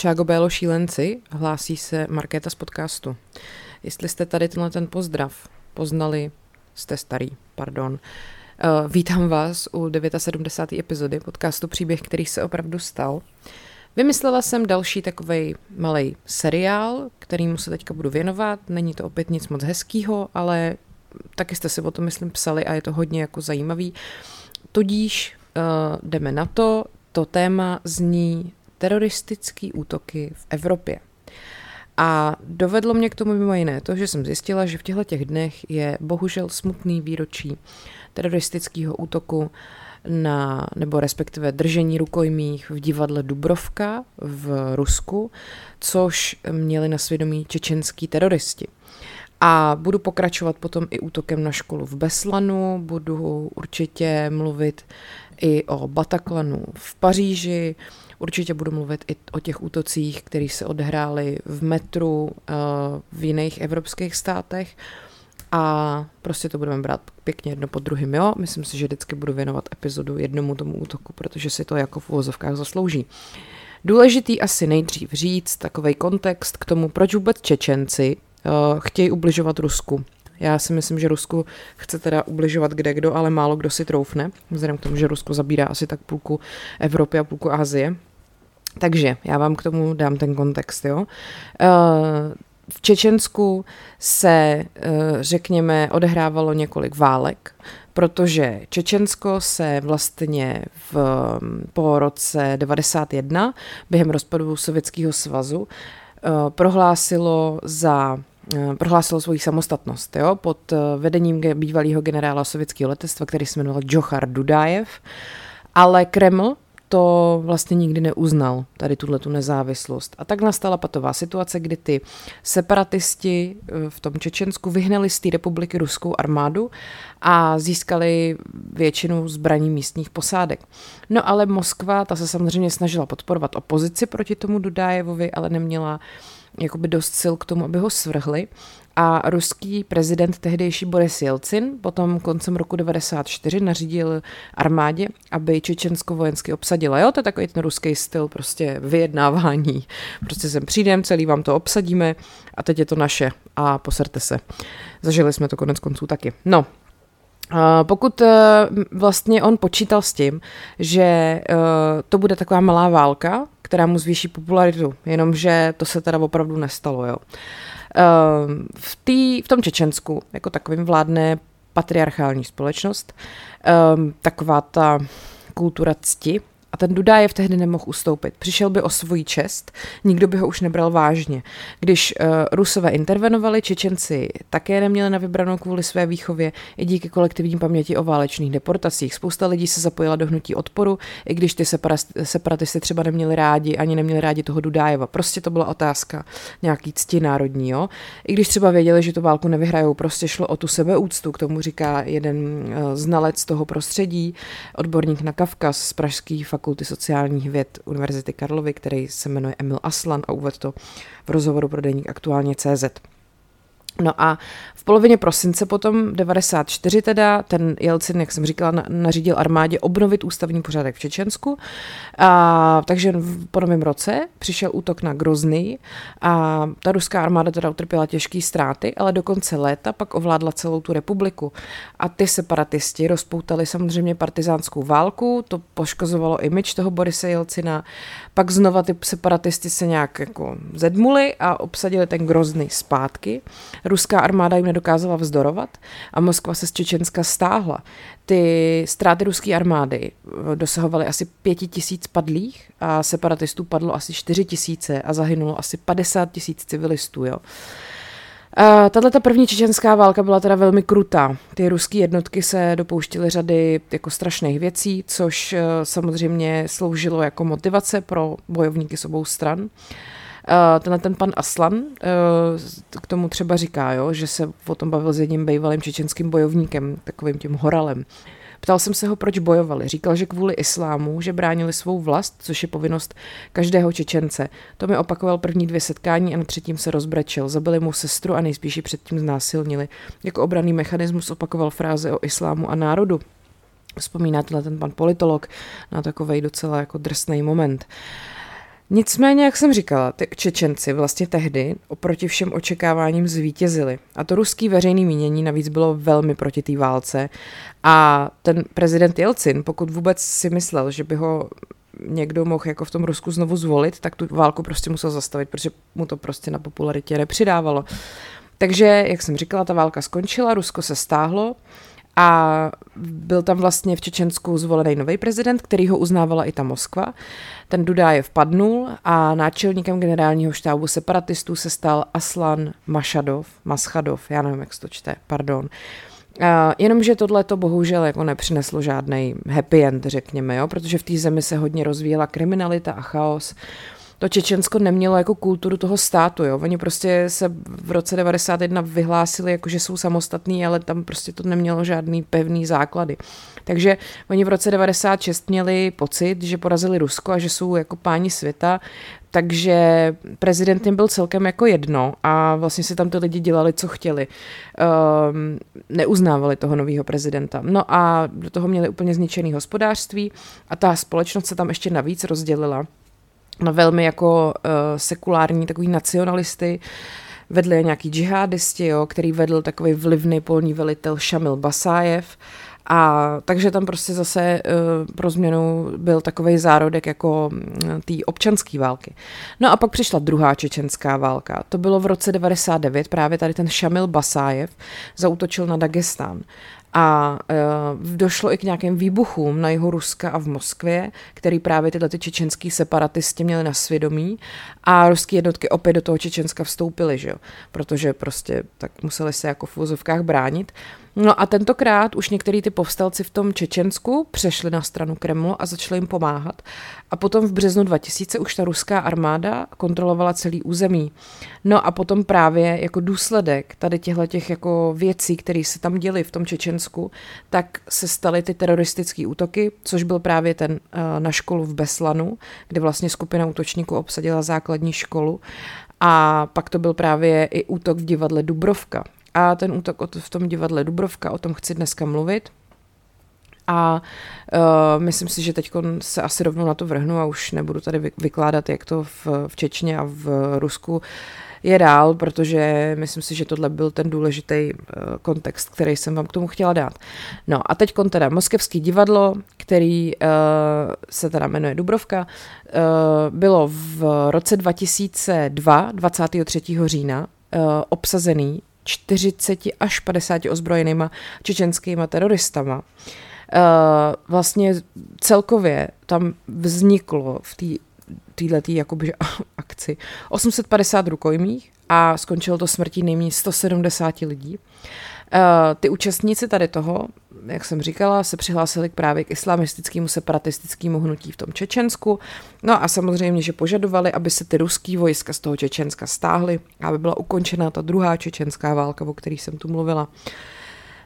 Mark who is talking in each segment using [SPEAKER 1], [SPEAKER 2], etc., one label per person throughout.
[SPEAKER 1] Čágo Bélo šílenci, hlásí se Markéta z podcastu. Jestli jste tady tenhle ten pozdrav poznali, jste starý, pardon. Uh, vítám vás u 79. epizody podcastu Příběh, který se opravdu stal. Vymyslela jsem další takový malý seriál, kterýmu se teďka budu věnovat. Není to opět nic moc hezkýho, ale taky jste si o tom, myslím, psali a je to hodně jako zajímavý. Tudíž uh, jdeme na to. To téma zní teroristické útoky v Evropě. A dovedlo mě k tomu mimo jiné to, že jsem zjistila, že v těchto těch dnech je bohužel smutný výročí teroristického útoku na, nebo respektive držení rukojmích v divadle Dubrovka v Rusku, což měli na svědomí čečenský teroristi. A budu pokračovat potom i útokem na školu v Beslanu, budu určitě mluvit i o Bataklanu v Paříži, určitě budu mluvit i o těch útocích, které se odehrály v metru eh, v jiných evropských státech a prostě to budeme brát pěkně jedno po druhém, jo. Myslím si, že vždycky budu věnovat epizodu jednomu tomu útoku, protože si to jako v uvozovkách zaslouží. Důležitý asi nejdřív říct takový kontext k tomu, proč vůbec Čečenci uh, chtějí ubližovat Rusku. Já si myslím, že Rusku chce teda ubližovat kde kdo, ale málo kdo si troufne, vzhledem k tomu, že Rusko zabírá asi tak půlku Evropy a půlku Asie. Takže já vám k tomu dám ten kontext, jo. Uh, v Čečensku se, eh, řekněme, odehrávalo několik válek, protože Čečensko se vlastně v, po roce 91 během rozpadu Sovětského svazu eh, prohlásilo za eh, prohlásilo svoji samostatnost jo, pod vedením bývalého generála sovětského letectva, který se jmenoval Džochar Dudajev, ale Kreml to vlastně nikdy neuznal, tady tuhle tu nezávislost. A tak nastala patová situace, kdy ty separatisti eh, v tom Čečensku vyhnali z té republiky ruskou armádu a získali většinu zbraní místních posádek. No ale Moskva, ta se samozřejmě snažila podporovat opozici proti tomu Dudájevovi, ale neměla jakoby dost sil k tomu, aby ho svrhli a ruský prezident tehdejší Boris Jelcin potom koncem roku 94 nařídil armádě, aby Čečensko vojensky obsadila. Jo, to je takový ten ruský styl prostě vyjednávání. Prostě sem přijdem, celý vám to obsadíme a teď je to naše a poserte se. Zažili jsme to konec konců taky. No, pokud eh, vlastně on počítal s tím, že eh, to bude taková malá válka, která mu zvýší popularitu, jenomže to se teda opravdu nestalo, jo. Ehm, v, tý, v tom Čečensku jako takovým vládne patriarchální společnost, ehm, taková ta kultura cti, a ten Dudájev tehdy nemohl ustoupit. Přišel by o svoji čest, nikdo by ho už nebral vážně. Když uh, Rusové intervenovali, Čečenci také neměli na vybranou kvůli své výchově i díky kolektivní paměti o válečných deportacích. Spousta lidí se zapojila do hnutí odporu, i když ty separatisty třeba neměli rádi, ani neměli rádi toho Dudájeva. Prostě to byla otázka nějaký cti národní. Jo? I když třeba věděli, že tu válku nevyhrajou, prostě šlo o tu sebeúctu, k tomu říká jeden uh, znalec toho prostředí, odborník na Kavkaz z Pražský fakulty sociálních věd Univerzity Karlovy, který se jmenuje Emil Aslan a uvedl to v rozhovoru pro deník aktuálně CZ. No a v polovině prosince potom 94 teda ten Jelcin, jak jsem říkala, nařídil armádě obnovit ústavní pořádek v Čečensku. A, takže po novém roce přišel útok na Grozny a ta ruská armáda teda utrpěla těžké ztráty, ale do konce léta pak ovládla celou tu republiku. A ty separatisti rozpoutali samozřejmě partizánskou válku, to poškozovalo image toho Borise Jelcina. Pak znova ty separatisti se nějak jako zedmuli a obsadili ten Grozny zpátky. Ruská armáda jim nedokázala vzdorovat a Moskva se z Čečenska stáhla. Ty ztráty ruské armády eh, dosahovaly asi pěti tisíc padlých a separatistů padlo asi čtyři tisíce a zahynulo asi 50 tisíc civilistů. Jo. Tahle ta první čečenská válka byla teda velmi krutá. Ty ruské jednotky se dopouštily řady jako strašných věcí, což eh, samozřejmě sloužilo jako motivace pro bojovníky s obou stran. Uh, tenhle ten pan Aslan uh, k tomu třeba říká, jo, že se o tom bavil s jedním bývalým čečenským bojovníkem, takovým tím horalem. Ptal jsem se ho, proč bojovali. Říkal, že kvůli islámu, že bránili svou vlast, což je povinnost každého Čečence. To mi opakoval první dvě setkání a na třetím se rozbrečel. Zabili mu sestru a nejspíš ji předtím znásilnili. Jako obraný mechanismus opakoval fráze o islámu a národu. Vzpomíná tenhle ten pan politolog na takový docela jako drsný moment. Nicméně, jak jsem říkala, ty Čečenci vlastně tehdy oproti všem očekáváním zvítězili. A to ruský veřejný mínění navíc bylo velmi proti té válce. A ten prezident Jelcin, pokud vůbec si myslel, že by ho někdo mohl jako v tom Rusku znovu zvolit, tak tu válku prostě musel zastavit, protože mu to prostě na popularitě nepřidávalo. Takže, jak jsem říkala, ta válka skončila, Rusko se stáhlo a byl tam vlastně v Čečensku zvolený nový prezident, který ho uznávala i ta Moskva. Ten Dudájev padnul a náčelníkem generálního štábu separatistů se stal Aslan Mašadov, Maschadov, já nevím, jak se to čte, pardon. Uh, jenomže tohle to bohužel jako nepřineslo žádný happy end, řekněme, jo? protože v té zemi se hodně rozvíjela kriminalita a chaos. Uh, to Čečensko nemělo jako kulturu toho státu, jo. Oni prostě se v roce 91 vyhlásili, jako že jsou samostatní, ale tam prostě to nemělo žádný pevný základy. Takže oni v roce 96 měli pocit, že porazili Rusko a že jsou jako páni světa, takže prezident jim byl celkem jako jedno a vlastně si tam ty lidi dělali, co chtěli. Um, neuznávali toho nového prezidenta. No a do toho měli úplně zničený hospodářství a ta společnost se tam ještě navíc rozdělila na velmi jako uh, sekulární takový nacionalisty, vedli je nějaký džihadisti, jo, který vedl takový vlivný polní velitel Šamil Basájev, a takže tam prostě zase uh, pro změnu byl takový zárodek jako uh, té občanské války. No a pak přišla druhá čečenská válka. To bylo v roce 99, právě tady ten Šamil Basájev zautočil na Dagestán a uh, došlo i k nějakým výbuchům na jihu Ruska a v Moskvě, který právě tyhle ty čečenský separatisti měli na svědomí a ruské jednotky opět do toho Čečenska vstoupily, že jo? protože prostě tak museli se jako v úzovkách bránit. No a tentokrát už některý ty povstalci v tom Čečensku přešli na stranu Kremlu a začali jim pomáhat. A potom v březnu 2000 už ta ruská armáda kontrolovala celý území. No a potom právě jako důsledek tady těchto těch jako věcí, které se tam děly v tom Čečensku, tak se staly ty teroristické útoky, což byl právě ten uh, na školu v Beslanu, kde vlastně skupina útočníků obsadila základní školu. A pak to byl právě i útok v divadle Dubrovka, a ten útok v tom divadle Dubrovka, o tom chci dneska mluvit. A uh, myslím si, že teď se asi rovnou na to vrhnu a už nebudu tady vykládat, jak to v, v Čečně a v Rusku je dál, protože myslím si, že tohle byl ten důležitý uh, kontext, který jsem vám k tomu chtěla dát. No a teď teda Moskevský divadlo, který uh, se teda jmenuje Dubrovka, uh, bylo v roce 2002, 23. října, obsazený 40 až 50 ozbrojenýma čečenskými teroristama. Uh, vlastně celkově tam vzniklo v té této jakoby akci 850 rukojmích a skončilo to smrtí nejméně 170 lidí. Uh, ty účastníci tady toho jak jsem říkala, se přihlásili k právě k islamistickému separatistickému hnutí v tom Čečensku. No a samozřejmě, že požadovali, aby se ty ruský vojska z toho Čečenska stáhly, aby byla ukončena ta druhá čečenská válka, o které jsem tu mluvila.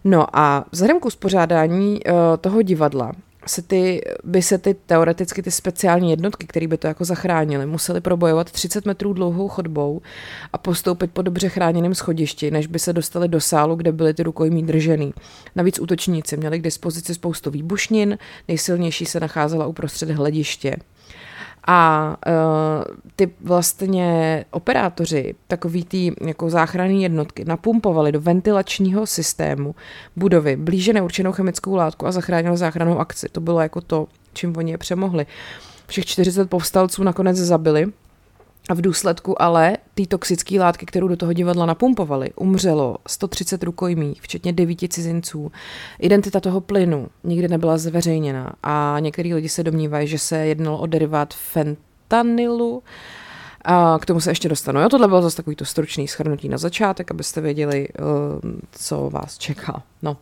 [SPEAKER 1] No a vzhledem k uspořádání uh, toho divadla se ty, by se ty teoreticky ty speciální jednotky, které by to jako zachránily, musely probojovat 30 metrů dlouhou chodbou a postoupit po dobře chráněném schodišti, než by se dostali do sálu, kde byly ty rukojmí držený. Navíc útočníci měli k dispozici spoustu výbušnin, nejsilnější se nacházela uprostřed hlediště. A uh, ty vlastně operátoři, takový ty jako záchranné jednotky, napumpovali do ventilačního systému budovy blíže neurčenou chemickou látku a zachránili záchranou akci. To bylo jako to, čím oni je přemohli. Všech 40 povstalců nakonec zabili a v důsledku ale ty toxické látky, kterou do toho divadla napumpovali, umřelo 130 rukojmí, včetně devíti cizinců. Identita toho plynu nikdy nebyla zveřejněna a některý lidi se domnívají, že se jednalo o derivát fentanylu, a k tomu se ještě dostanu. Jo, tohle bylo zase takový to stručný schrnutí na začátek, abyste věděli, eh, co vás čeká. No.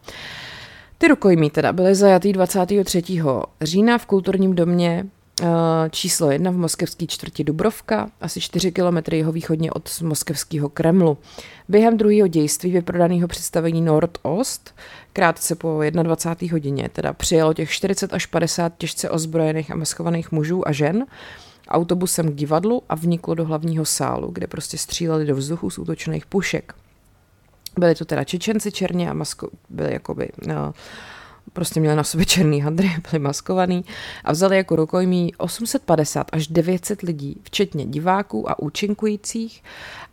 [SPEAKER 1] Ty rukojmí teda byly zajatý 23. října v kulturním domě číslo jedna v moskevské čtvrti Dubrovka, asi 4 km jeho východně od moskevského Kremlu. Během druhého dějství vyprodaného představení Nord-Ost, krátce po 21. hodině, teda přijelo těch 40 až 50 těžce ozbrojených a maskovaných mužů a žen autobusem k divadlu a vniklo do hlavního sálu, kde prostě stříleli do vzduchu z útočných pušek. Byli to teda Čečenci černě a masko, byli jakoby no, prostě měli na sobě černý hadry, byli maskovaný a vzali jako rukojmí 850 až 900 lidí, včetně diváků a účinkujících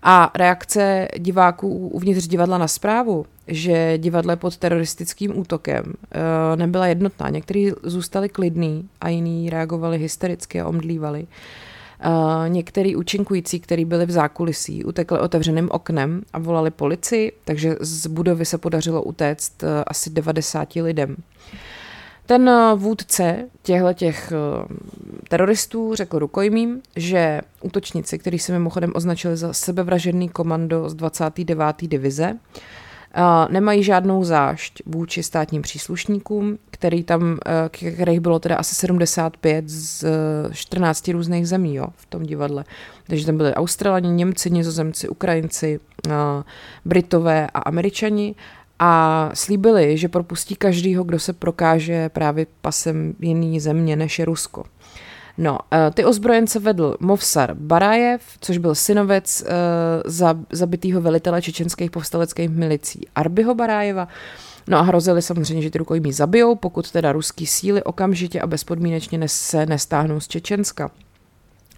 [SPEAKER 1] a reakce diváků uvnitř divadla na zprávu, že divadlo pod teroristickým útokem, eh, nebyla jednotná. Někteří zůstali klidní a jiní reagovali hystericky a omdlívali. Uh, některý účinkující, který byli v zákulisí, utekli otevřeným oknem a volali policii, takže z budovy se podařilo utéct uh, asi 90 lidem. Ten uh, vůdce těchto těch teroristů řekl rukojmím, že útočníci, kteří se mimochodem označili za sebevražedný komando z 29. divize, nemají žádnou zášť vůči státním příslušníkům, který tam, eh, kterých bylo teda asi 75 z 14 různých zemí jo, v tom divadle. Takže tam byli Australani, Němci, Nizozemci, Ukrajinci, eh, Britové a Američani a slíbili, že propustí každýho, kdo se prokáže právě pasem jiný země než je Rusko. No, eh, ty ozbrojence vedl Movsar Barajev, což byl synovec uh, zabitýho velitele čečenských povstaleckých milicí Arbiho Barajeva. No a hrozili samozřejmě, že ty rukojmí zabijou, pokud teda ruský síly okamžitě a bezpodmínečně se nestáhnou z Čečenska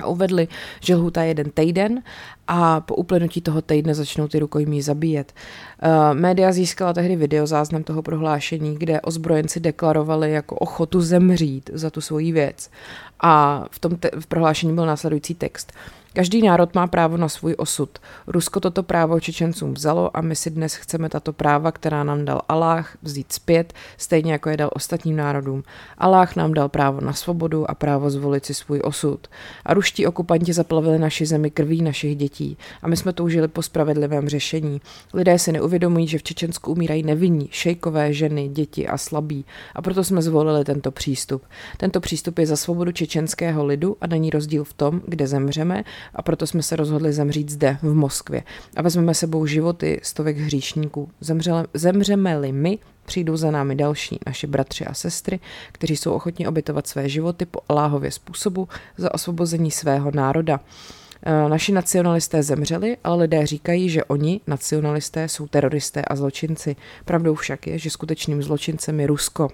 [SPEAKER 1] uvedli, že lhuta je jeden týden a po uplynutí toho týdne začnou ty rukojmí zabíjet. Uh, média získala tehdy videozáznam toho prohlášení, kde ozbrojenci deklarovali jako ochotu zemřít za tu svoji věc. A v tom te- v prohlášení byl následující text. Každý národ má právo na svůj osud. Rusko toto právo Čečencům vzalo a my si dnes chceme tato práva, která nám dal Aláh, vzít zpět, stejně jako je dal ostatním národům. Aláh nám dal právo na svobodu a právo zvolit si svůj osud. A ruští okupanti zaplavili naši zemi krví našich dětí a my jsme toužili po spravedlivém řešení. Lidé si neuvědomují, že v Čečensku umírají nevinní, šejkové, ženy, děti a slabí a proto jsme zvolili tento přístup. Tento přístup je za svobodu čečenského lidu a není rozdíl v tom, kde zemřeme a proto jsme se rozhodli zemřít zde, v Moskvě. A vezmeme sebou životy stovek hříšníků. Zemřeme-li my, přijdou za námi další, naši bratři a sestry, kteří jsou ochotni obětovat své životy po Aláhově způsobu za osvobození svého národa. E, naši nacionalisté zemřeli, ale lidé říkají, že oni, nacionalisté, jsou teroristé a zločinci. Pravdou však je, že skutečným zločincem je Rusko.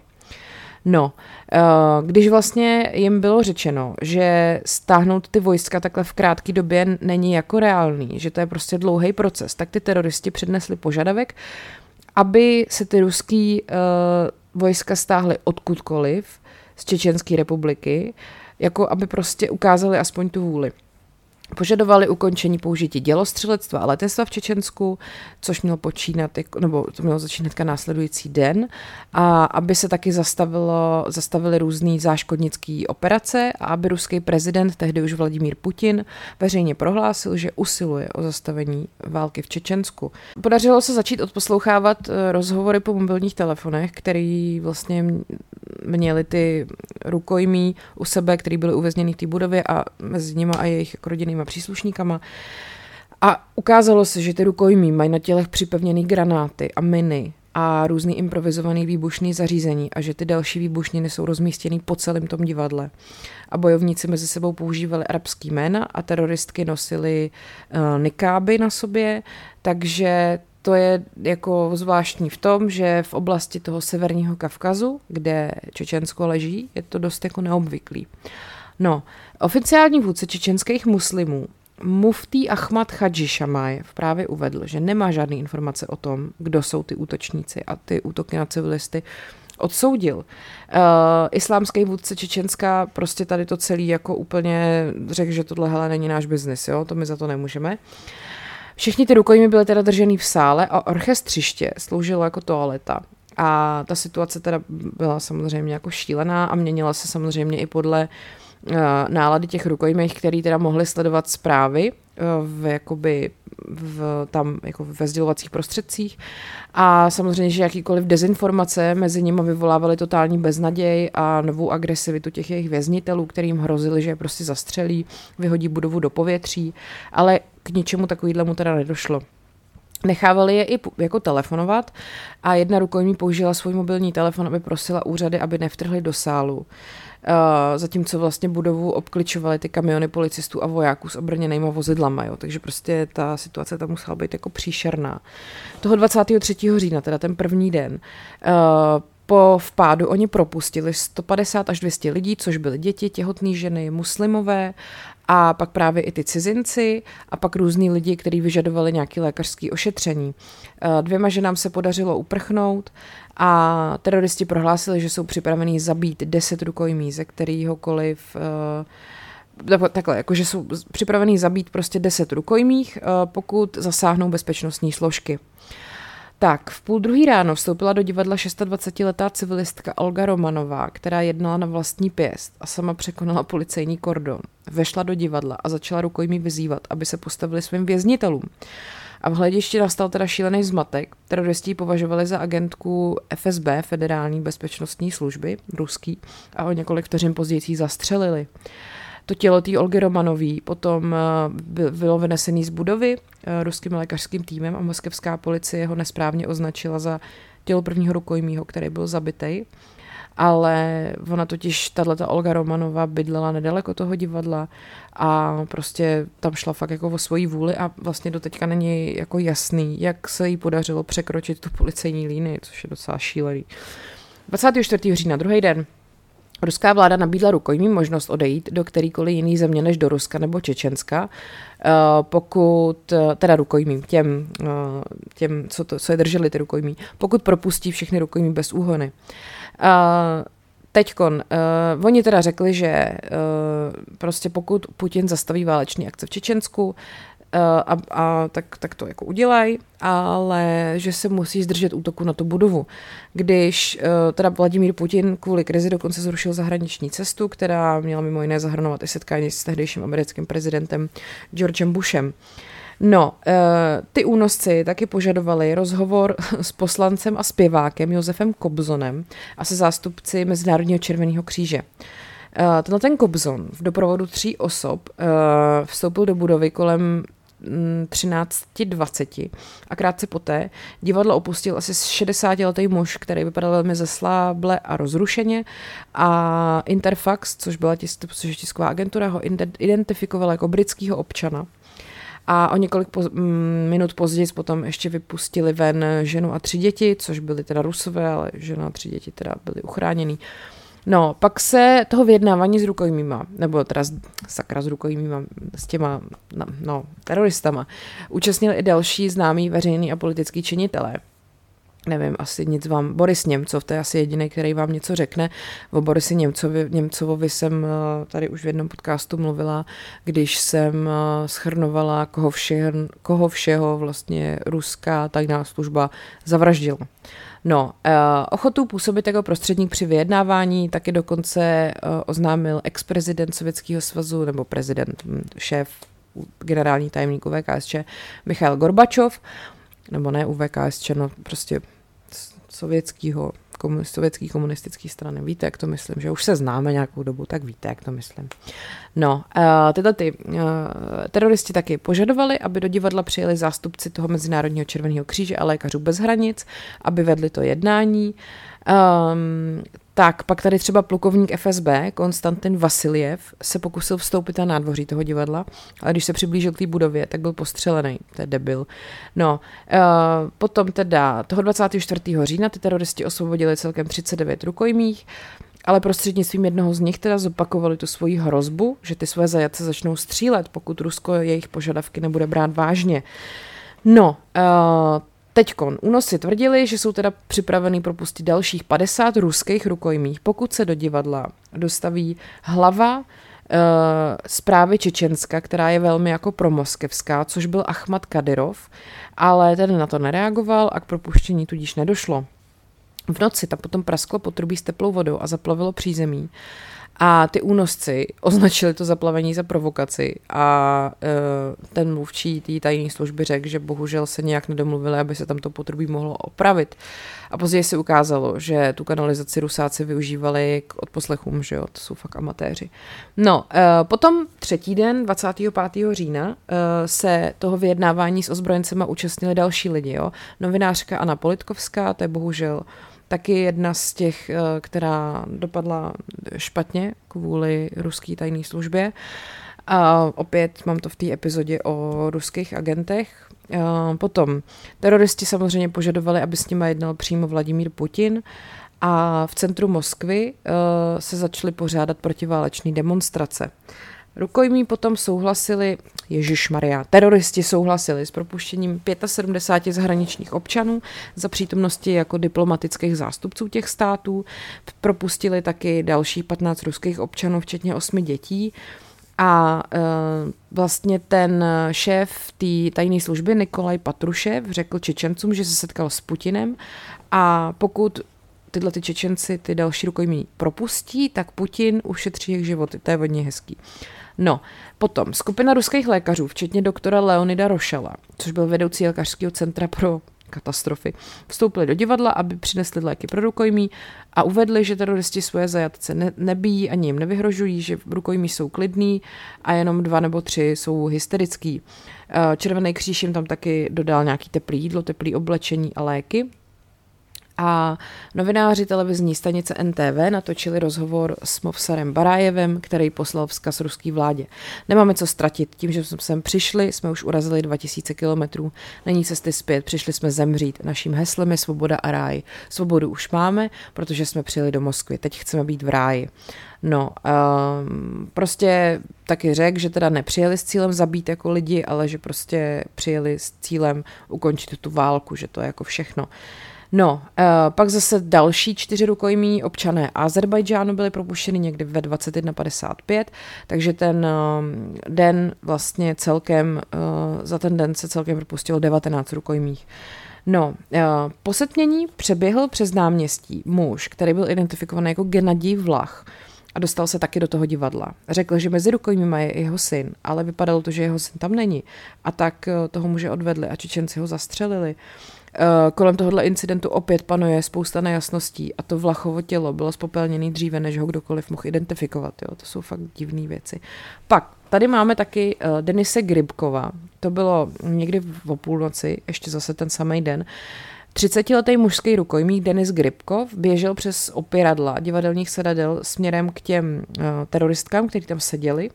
[SPEAKER 1] No, eh, když vlastně jim bylo řečeno, že stáhnout ty vojska takhle v krátké době není jako reálný, že to je prostě dlouhý proces, tak ty teroristi přednesli požadavek, aby se ty ruský uh, vojska stáhly odkudkoliv z Čečenské republiky, jako aby prostě ukázali aspoň tu vůli. Požadovali ukončení použití dělostřelectva a letectva v Čečensku, což mělo počínat, nebo to mělo začínat následující den, a aby se taky zastavilo, zastavily různé záškodnické operace a aby ruský prezident, tehdy už Vladimír Putin, veřejně prohlásil, že usiluje o zastavení války v Čečensku. Podařilo se začít odposlouchávat eh, rozhovory po mobilních telefonech, který vlastně měli ty rukojmí u sebe, který byli uvězněni v té budově a mezi nimi a jejich rodinnými příslušníkama. A ukázalo se, že ty rukojmí mají na tělech připevněný granáty a miny a různý improvizovaný výbušný zařízení a že ty další výbušniny jsou rozmístěny po celém tom divadle. A bojovníci mezi sebou používali arabský jména a teroristky nosily uh, nikáby na sobě, takže to je jako zvláštní v tom, že v oblasti toho severního Kavkazu, kde Čečensko leží, je to dost jako neobvyklý. No, oficiální vůdce čečenských muslimů Muftý Ahmad Hadži Šamajev právě uvedl, že nemá žádné informace o tom, kdo jsou ty útočníci a ty útoky na civilisty odsoudil. Uh, islámský vůdce Čečenska prostě tady to celý jako úplně řekl, že tohle hele není náš biznis, jo, to my za to nemůžeme. Všichni ty rukojmy byly teda držený v sále a orchestřiště sloužilo jako toaleta. A ta situace teda byla samozřejmě jako šílená a měnila se samozřejmě i podle uh, nálady těch rukojmích, který teda mohli sledovat zprávy uh, v, jakoby, v, tam jako ve sdělovacích prostředcích a samozřejmě, že jakýkoliv dezinformace mezi nimi vyvolávaly totální beznaděj a novou agresivitu těch jejich věznitelů, kterým hrozili, že je prostě zastřelí, vyhodí budovu do povětří, ale k ničemu takovýhlemu teda nedošlo. Nechávali je i jako telefonovat a jedna rukojmí použila svůj mobilní telefon, aby prosila úřady, aby nevtrhli do sálu. Uh, zatímco vlastně budovu obkličovaly ty kamiony policistů a vojáků s obrněnýma vozidlama, jo. takže prostě ta situace tam musela být jako příšerná. Toho 23. října, teda ten první den, uh, Po vpádu oni propustili 150 až 200 lidí, což byly děti, těhotné ženy, muslimové a pak právě i ty cizinci a pak různí lidi, kteří vyžadovali nějaké lékařské ošetření. Eh, dvěma ženám se podařilo uprchnout a teroristi prohlásili, že jsou připravení zabít 10 rukojmí ze kterýhokoliv uh, takhle, jakože jsou připravení zabít prostě 10 rukojmích, uh, pokud zasáhnou bezpečnostní složky. Tak, v půl druhý ráno vstoupila do divadla 26-letá civilistka Olga Romanová, která jednala na vlastní pěst a sama překonala policejní kordon. Vešla do divadla a začala rukojmí vyzývat, aby se postavili svým věznitelům. A v hledišti nastal teda šílený zmatek. Teroristi považovali za agentku FSB, Federální bezpečnostní služby, ruský, a o několik vteřin později ji zastřelili. To tělo té Olgy Romanový potom eh, bylo vynesený z budovy eh, ruským lékařským týmem a moskevská policie ho nesprávně označila za tělo prvního rukojmího, který byl zabitý ale ona totiž, tato Olga Romanová bydlela nedaleko toho divadla a prostě tam šla fakt jako o svoji vůli a vlastně do teďka není jako jasný, jak se jí podařilo překročit tu policejní línii, což je docela šílený. 24. října, druhý den, Ruská vláda nabídla rukojmí možnost odejít do kterýkoliv jiný země než do Ruska nebo Čečenska, eh, pokud, teda rukojmím, těm, eh, těm co, to, co je drželi ty rukojmí, pokud propustí všechny rukojmí bez úhony. Teďkon, uh, oni teda řekli, že uh, prostě pokud Putin zastaví váleční akce v Čečensku, uh, a, a tak, tak to jako udělají, ale že se musí zdržet útoku na tu budovu. Když uh, teda Vladimír Putin kvůli krizi dokonce zrušil zahraniční cestu, která měla mimo jiné zahrnovat i setkání s tehdejším americkým prezidentem Georgem Bushem. Uh, No, uh, ty únosci taky požadovali rozhovor s poslancem a zpěvákem Josefem Kobzonem a se zástupci Mezinárodního červeného kříže. Uh, tenhle ten Kobzon v doprovodu tří osob uh, vstoupil do budovy kolem 13.20 mm, a krátce poté divadlo opustil asi 60-letý muž, který vypadal velmi zesláble a rozrušeně a Interfax, což byla tisk, tisková agentura, ho identifikovala jako britského občana a o několik po, mm, minut později potom ještě vypustili ven ženu a tři děti, což byly teda rusové, ale žena a tři děti teda byly uchráněný. No, pak se toho vyjednávání s rukojmíma, nebo teda z, sakra s rukojmíma, s těma, no, no teroristama, účastnili i další známí veřejný a politický činitelé nevím, asi nic vám, Boris Němcov, to je asi jediný, který vám něco řekne. O Borisi Němcovi, Němcovovi jsem eh, tady už v jednom podcastu mluvila, když jsem eh, schrnovala, koho, vše, koho všeho vlastně ruská tajná služba zavraždila. No, uh, ochotu působit jako prostředník při vyjednávání taky dokonce oznámil ex-prezident Sovětského svazu, nebo prezident, hm, šéf, generální tajemník UVKSČ Michail Gorbačov, nebo ne UVKSČ, no prostě sovětského, sovětský komunistický strany. Víte, jak to myslím, že už se známe nějakou dobu, tak víte, jak to myslím. No, uh, tyhle ty uh, teroristi taky požadovali, aby do divadla přijeli zástupci toho Mezinárodního červeného kříže a lékařů bez hranic, aby vedli to jednání. Um, tak, pak tady třeba plukovník FSB, Konstantin Vasiljev, se pokusil vstoupit na nádvoří toho divadla, ale když se přiblížil k té budově, tak byl postřelený. To je debil. No, uh, potom teda toho 24. října ty teroristi osvobodili celkem 39 rukojmích, ale prostřednictvím jednoho z nich teda zopakovali tu svoji hrozbu, že ty své zajace začnou střílet, pokud Rusko jejich požadavky nebude brát vážně. No, uh, Teďkon únosy tvrdili, že jsou teda připravený propustit dalších 50 ruských rukojmích, pokud se do divadla dostaví hlava uh, zprávy Čečenska, která je velmi jako promoskevská, což byl Ahmad Kadyrov, ale ten na to nereagoval a k propuštění tudíž nedošlo. V noci tam potom prasklo potrubí s teplou vodou a zaplavilo přízemí. A ty únosci označili to zaplavení za provokaci a uh, ten mluvčí té tajné služby řekl, že bohužel se nějak nedomluvili, aby se tam to potrubí mohlo opravit. A později se ukázalo, že tu kanalizaci rusáci využívali k odposlechům, že jo, to jsou fakt amatéři. No, uh, potom třetí den, 25. října, uh, se toho vyjednávání s ozbrojencema účastnili další lidi, jo. Novinářka Anna Politkovská, to je bohužel taky jedna z těch, eh, která dopadla špatně kvůli ruské tajné službě. A opět mám to v té epizodě o ruských agentech. A potom teroristi samozřejmě požadovali, aby s nimi jednal přímo Vladimír Putin a v centru Moskvy uh, se začaly pořádat protiválečné demonstrace. Rukojmí potom souhlasili, Ježíš Maria, teroristi souhlasili s propuštěním 75 zahraničních občanů za přítomnosti jako diplomatických zástupců těch států. Propustili taky další 15 ruských občanů, včetně 8 dětí. A e, vlastně ten šéf té tajné služby Nikolaj Patrušev řekl Čečencům, že se setkal s Putinem a pokud tyhle ty Čečenci ty další rukojmí propustí, tak Putin ušetří jejich životy. To je hodně hezký. No, potom skupina ruských lékařů, včetně doktora Leonida Rošala, což byl vedoucí lékařského centra pro katastrofy, vstoupili do divadla, aby přinesli léky pro rukojmí a uvedli, že teroristi svoje zajatce ne- nebíjí ani jim nevyhrožují, že rukojmí jsou klidný a jenom dva nebo tři jsou hysterický. Eh, Červený kříž jim tam taky dodal nějaký teplý jídlo, teplý oblečení a léky, a novináři televizní stanice NTV natočili rozhovor s Movsarem Barájevem, který poslal vzkaz ruské vládě. Nemáme co ztratit, tím, že jsme sem přišli, jsme už urazili 2000 kilometrů, není cesty zpět, přišli jsme zemřít. Naším heslem je svoboda a ráj. Svobodu už máme, protože jsme přijeli do Moskvy, teď chceme být v ráji. No, um, prostě taky řekl, že teda nepřijeli s cílem zabít jako lidi, ale že prostě přijeli s cílem ukončit tu válku, že to je jako všechno. Uh, No, uh, pak zase další čtyři rukojmí občané Azerbajdžánu byli propuštěni někdy ve 21.55, takže ten uh, den vlastně celkem, uh, za ten den se celkem propustilo 19 rukojmích. No, uh, po přeběhl přes náměstí muž, který byl identifikovaný jako Genadí Vlach a dostal se taky do toho divadla. Řekl, že mezi rukojmíma je jeho syn, ale vypadalo to, že jeho syn tam není. A tak toho muže odvedli a Čečenci ho zastřelili. Uh, kolem tohohle incidentu opět panuje spousta nejasností a to Vlachovo tělo bylo spopelněné dříve, než ho kdokoliv mohl identifikovat. Jo? To jsou fakt divné věci. Pak tady máme taky uh, Denise Grybkova. To bylo někdy v půlnoci, ještě zase ten samý den. 30-letý mužský rukojmík Denis Grybkov běžel přes opěradla divadelních sedadel směrem k těm uh, teroristkám, kteří tam seděli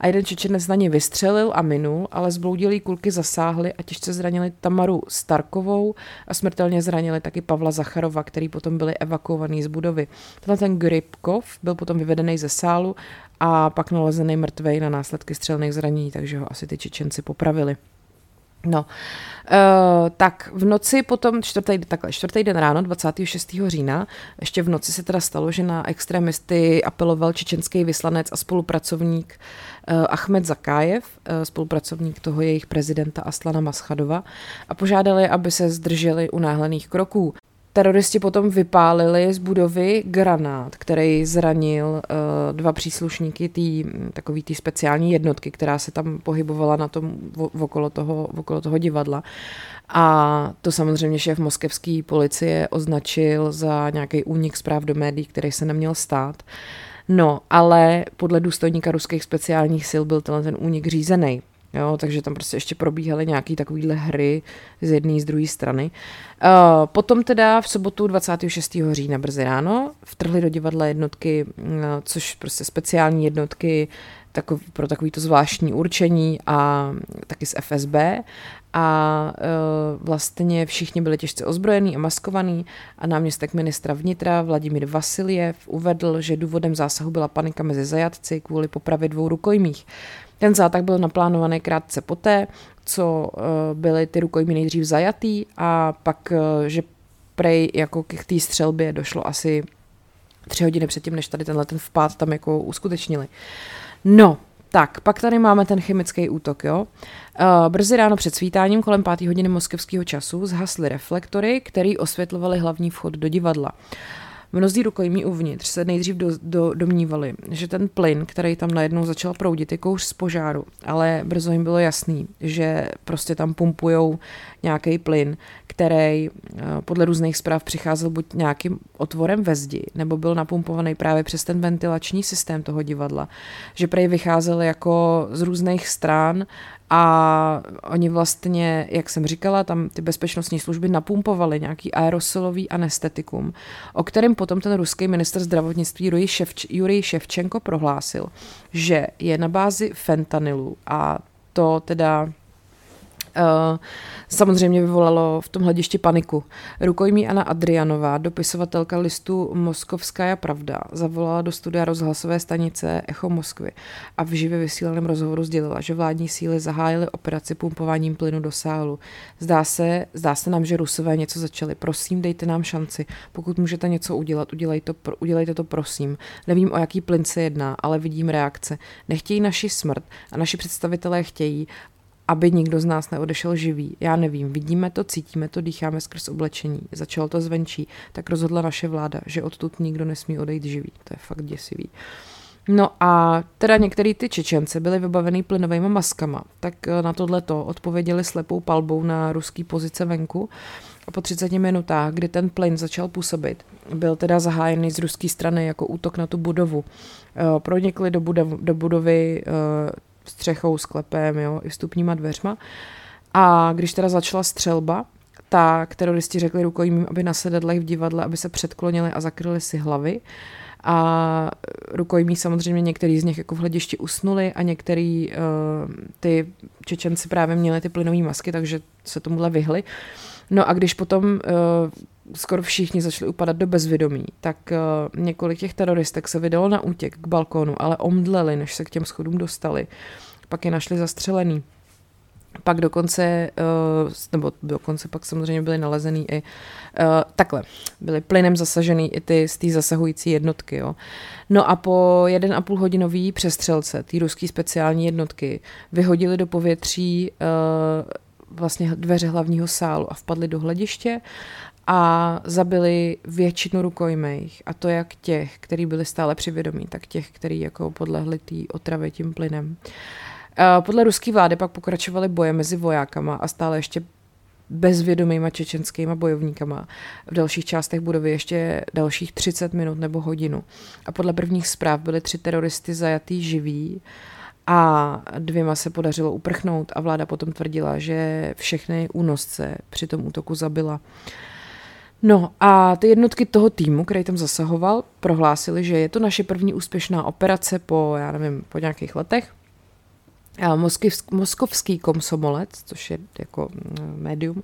[SPEAKER 1] a jeden Čečenec na ně vystřelil a minul, ale zbloudilý kulky zasáhly a těžce zranili Tamaru Starkovou a smrtelně zranili taky Pavla Zacharova, který potom byli evakuovaný z budovy. Tenhle ten Grybkov byl potom vyvedený ze sálu a pak nalezený mrtvej na následky střelných zranění, takže ho asi ty Čečenci popravili. No, uh, tak v noci potom, čtvrtý, takhle, čtvrtý den ráno, 26. října, ještě v noci se teda stalo, že na extremisty apeloval čečenský vyslanec a spolupracovník uh, Ahmed Zakájev, uh, spolupracovník toho jejich prezidenta Aslana Maschadova a požádali, aby se zdrželi unáhlených kroků. Teroristi potom vypálili z budovy granát, který zranil uh, dva příslušníky tý, takový té speciální jednotky, která se tam pohybovala na tom v, okolo, toho, okolo toho divadla. A to samozřejmě šéf moskevské policie označil za nějaký únik zpráv do médií, který se neměl stát. No, ale podle důstojníka ruských speciálních sil byl tenhle ten únik řízený. Jo, takže tam prostě ještě probíhaly nějaké takovéhle hry z jedné z druhé strany. Uh, potom teda v sobotu 26. října brzy ráno vtrhly do divadla jednotky, uh, což prostě speciální jednotky takov, pro takovýto zvláštní určení a taky z FSB a uh, vlastně všichni byli těžce ozbrojení a maskovaní a náměstek ministra vnitra Vladimír Vasiljev uvedl, že důvodem zásahu byla panika mezi zajatci kvůli popravě dvou rukojmích. Ten zátah byl naplánovaný krátce poté, co uh, byly ty rukojmí nejdřív zajatý a pak, uh, že prej jako k té střelbě došlo asi tři hodiny předtím, než tady tenhle ten vpád tam jako uskutečnili. No, tak, pak tady máme ten chemický útok, jo. Uh, brzy ráno před svítáním kolem 5. hodiny moskevského času zhasly reflektory, které osvětlovaly hlavní vchod do divadla. Mnozí rukojmí uvnitř se nejdřív do, do, domnívali, že ten plyn, který tam najednou začal proudit, je kouř z požáru, ale brzo jim bylo jasný, že prostě tam pumpujou nějaký plyn, který eh, podle různých zpráv přicházel buď nějakým otvorem ve zdi, nebo byl napumpovaný právě přes ten ventilační systém toho divadla, že prej vycházel jako z různých stran a oni vlastně, jak jsem říkala, tam ty bezpečnostní služby napumpovali nějaký aerosolový anestetikum, o kterém potom ten ruský minister zdravotnictví Jurij, Ševč, Jurij Ševčenko prohlásil, že je na bázi fentanylu. A to teda samozřejmě vyvolalo v tom hledišti paniku. Rukojmí Anna Adrianová, dopisovatelka listu Moskovská pravda, zavolala do studia rozhlasové stanice Echo Moskvy a v živě vysílaném rozhovoru sdělila, že vládní síly zahájily operaci pumpováním plynu do sálu. Zdá se, zdá se nám, že Rusové něco začali. Prosím, dejte nám šanci. Pokud můžete něco udělat, udělejte to, udělejte to prosím. Nevím, o jaký plyn se jedná, ale vidím reakce. Nechtějí naši smrt a naši představitelé chtějí, aby nikdo z nás neodešel živý. Já nevím, vidíme to, cítíme to, dýcháme skrz oblečení. Začalo to zvenčí, tak rozhodla naše vláda, že odtud nikdo nesmí odejít živý. To je fakt děsivý. No a teda některý ty Čečence byly vybavený plynovými maskama, tak eh, na tohle to odpověděli slepou palbou na ruský pozice venku. A po 30 minutách, kdy ten plyn začal působit, byl teda zahájený z ruské strany jako útok na tu budovu. Eh, pronikli do, budav, do budovy eh, střechou, sklepem, jo, i vstupníma dveřma. A když teda začala střelba, tak teroristi řekli rukojmím, aby na sedadlech v divadle, aby se předklonili a zakryli si hlavy. A rukojmí samozřejmě některý z nich jako v hledišti usnuli a některý uh, ty Čečenci právě měli ty plynové masky, takže se tomuhle vyhli. No a když potom uh, skoro všichni začali upadat do bezvědomí, tak uh, několik těch teroristek se vydalo na útěk k balkónu, ale omdleli, než se k těm schodům dostali. Pak je našli zastřelený. Pak dokonce, uh, nebo dokonce pak samozřejmě byly nalezený i uh, takhle, byly plynem zasažený i ty z té zasahující jednotky. Jo. No a po jeden a půl hodinový přestřelce té ruské speciální jednotky vyhodili do povětří vlastně dveře hlavního sálu a vpadli do hlediště a zabili většinu rukojmejch, a to jak těch, kteří byli stále při vědomí, tak těch, kteří jako podlehli té otravě tím plynem. Podle ruské vlády pak pokračovaly boje mezi vojákama a stále ještě bezvědomýma čečenskýma bojovníkama v dalších částech budovy ještě dalších 30 minut nebo hodinu. A podle prvních zpráv byly tři teroristy zajatý živí a dvěma se podařilo uprchnout a vláda potom tvrdila, že všechny únosce při tom útoku zabila. No a ty jednotky toho týmu, který tam zasahoval, prohlásili, že je to naše první úspěšná operace po, já nevím, po nějakých letech. A moskovský komsomolec, což je jako mm, médium,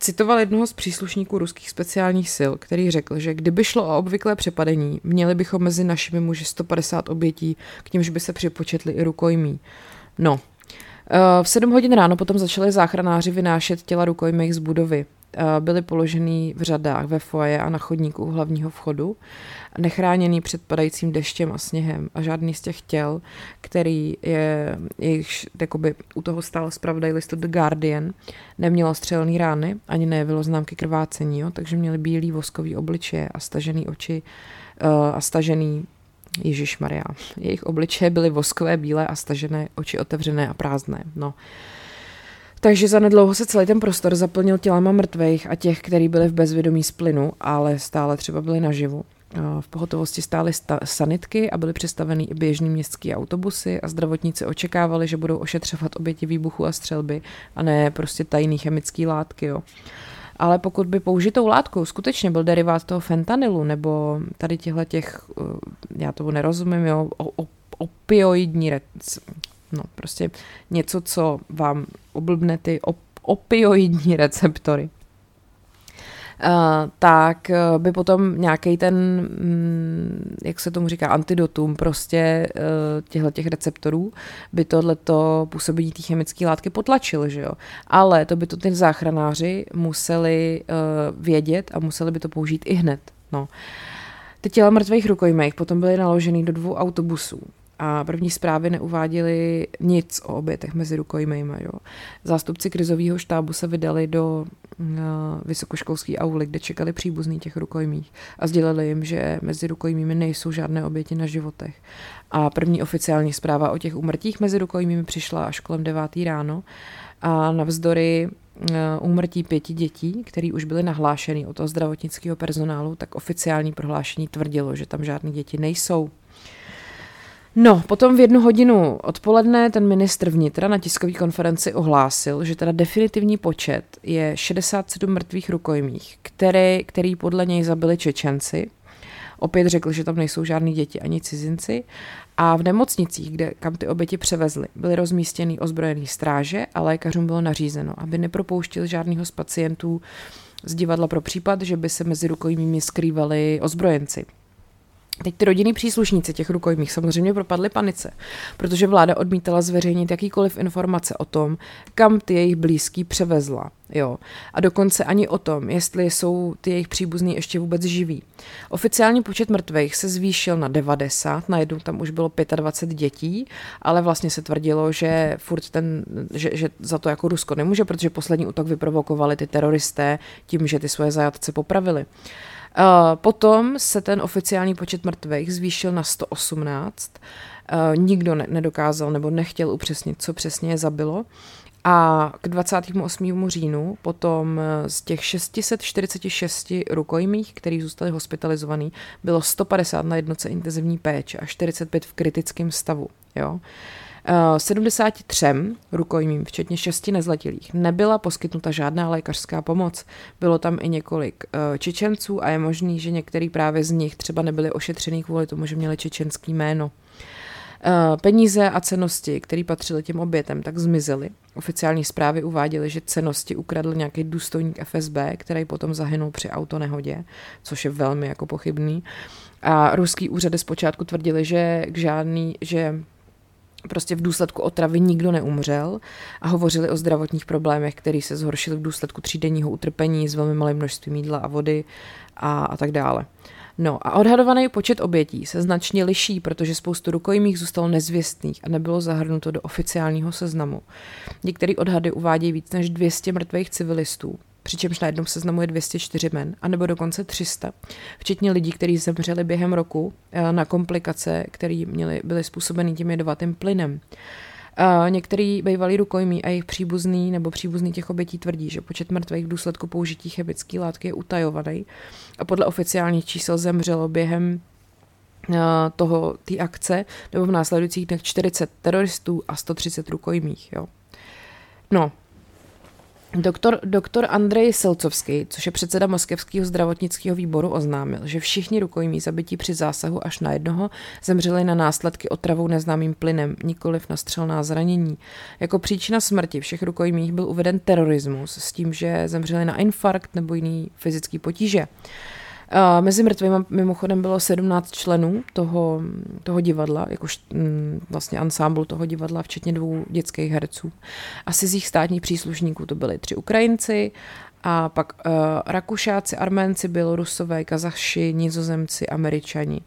[SPEAKER 1] citoval jednoho z příslušníků ruských speciálních sil, který řekl, že kdyby šlo o obvyklé přepadení, měli bychom mezi našimi muži 150 obětí, k nímž by se připočetli i rukojmí. No, eh, v 7 hodin ráno potom začali záchranáři vynášet těla rukojmích z budovy. Eh, byly položený v řadách ve foje a na chodníku u hlavního vchodu, nechráněný před padajícím deštěm a sněhem a žádný z těch těl, který je, jejich, jakoby u toho stál zpravodaj listu The Guardian, nemělo střelný rány, ani nejevilo známky krvácení, jo, takže měli bílý voskový obličeje a stažený oči uh, a stažený Ježíš Maria. Jejich obličeje byly voskové, bílé a stažené, oči otevřené a prázdné. No. Uh, takže zanedlouho se celý ten prostor zaplnil tělama mrtvých a těch, kteří byli v bezvědomí z plynu, ale stále třeba byli naživu. V pohotovosti stály sta- sanitky a byly přistaveny i běžný městský autobusy a zdravotníci očekávali, že budou ošetřovat oběti výbuchu a střelby a ne prostě tajný chemický látky. Jo. Ale pokud by použitou látkou skutečně byl derivát toho fentanylu nebo tady těchto těch, eh, já tomu nerozumím, jo, opioidní, no prostě něco, co vám oblbne ty op- opioidní receptory, Uh, tak uh, by potom nějaký ten, um, jak se tomu říká, antidotum prostě uh, těchto těch receptorů by tohleto působení té chemické látky potlačil, že jo. Ale to by to ty záchranáři museli uh, vědět a museli by to použít i hned, no. Ty těla mrtvých rukojmích potom byly naloženy do dvou autobusů a první zprávy neuváděly nic o obětech mezi rukojmejma. Jo. Zástupci krizového štábu se vydali do uh, vysokoškolské auly, kde čekali příbuzný těch rukojmích a sdělili jim, že mezi rukojmími nejsou žádné oběti na životech. A první oficiální zpráva o těch umrtích mezi rukojmími přišla až kolem 9. ráno a navzdory úmrtí pěti dětí, které už byly nahlášeny od toho zdravotnického personálu, tak oficiální prohlášení tvrdilo, že tam žádné děti nejsou. No, potom v jednu hodinu odpoledne ten ministr vnitra na tiskové konferenci ohlásil, že teda definitivní počet je 67 mrtvých rukojmích, který, který podle něj zabili Čečenci. Opět řekl, že tam nejsou žádní děti ani cizinci. A v nemocnicích, kde, kam ty oběti převezly, byly rozmístěny ozbrojený stráže a lékařům bylo nařízeno, aby nepropouštěli žádného z pacientů z divadla pro případ, že by se mezi rukojmími skrývali ozbrojenci. Teď ty rodinní příslušníci těch rukojmích samozřejmě propadly panice, protože vláda odmítala zveřejnit jakýkoliv informace o tom, kam ty jejich blízký převezla. Jo. A dokonce ani o tom, jestli jsou ty jejich příbuzní ještě vůbec živí. Oficiální počet mrtvých se zvýšil na 90, najednou tam už bylo 25 dětí, ale vlastně se tvrdilo, že furt ten, že, že za to jako Rusko nemůže, protože poslední útok vyprovokovali ty teroristé tím, že ty svoje zajatce popravili. Uh, potom se ten oficiální počet mrtvých zvýšil na 118. Uh, nikdo ne- nedokázal nebo nechtěl upřesnit, co přesně je zabilo. A k 28. říjnu potom eh, z těch 646 rukojmích, který zůstali hospitalizovaný, bylo 150 na jednoce intenzivní péče a 45 v kritickém stavu. Jo. 73 rukojmím, včetně šesti nezletilých, nebyla poskytnuta žádná lékařská pomoc. Bylo tam i několik uh, Čečenců a je možný, že některý právě z nich třeba nebyli ošetřený kvůli tomu, že měli čečenský jméno. Uh, peníze a cenosti, které patřily těm obětem, tak zmizely. Oficiální zprávy uváděly, že cenosti ukradl nějaký důstojník FSB, který potom zahynul při autonehodě, což je velmi jako pochybný. A ruský úřady zpočátku tvrdili, že k žádný, že prostě v důsledku otravy nikdo neumřel a hovořili o zdravotních problémech, které se zhoršily v důsledku třídenního utrpení s velmi malým množstvím jídla a vody a, a tak dále. No a odhadovaný počet obětí se značně liší, protože spoustu rukojmích zůstalo nezvěstných a nebylo zahrnuto do oficiálního seznamu. Některé odhady uvádějí víc než 200 mrtvých civilistů, přičemž na jednom seznamu je 204 men, anebo dokonce 300, včetně lidí, kteří zemřeli během roku eh, na komplikace, které byly způsobeny tím jedovatým plynem. Uh, některý bývalí rukojmí a jejich příbuzný nebo příbuzný těch obětí tvrdí, že počet mrtvých v důsledku použití chemické látky je utajovaný a podle oficiálních čísel zemřelo během uh, toho té akce nebo v následujících dnech 40 teroristů a 130 rukojmích. Jo. No, Doktor, doktor Andrej Selcovský, což je předseda Moskevského zdravotnického výboru, oznámil, že všichni rukojmí zabití při zásahu až na jednoho zemřeli na následky otravou neznámým plynem, nikoliv na střelná zranění. Jako příčina smrti všech rukojmích byl uveden terorismus s tím, že zemřeli na infarkt nebo jiný fyzický potíže. Mezi mrtvými mimochodem bylo 17 členů toho, toho divadla, jakož mm, vlastně ansámblu toho divadla, včetně dvou dětských herců. Asi z jich státních příslušníků to byli tři Ukrajinci, a pak uh, Rakušáci, Arménci, Bělorusové, Kazaši, Nizozemci, Američani.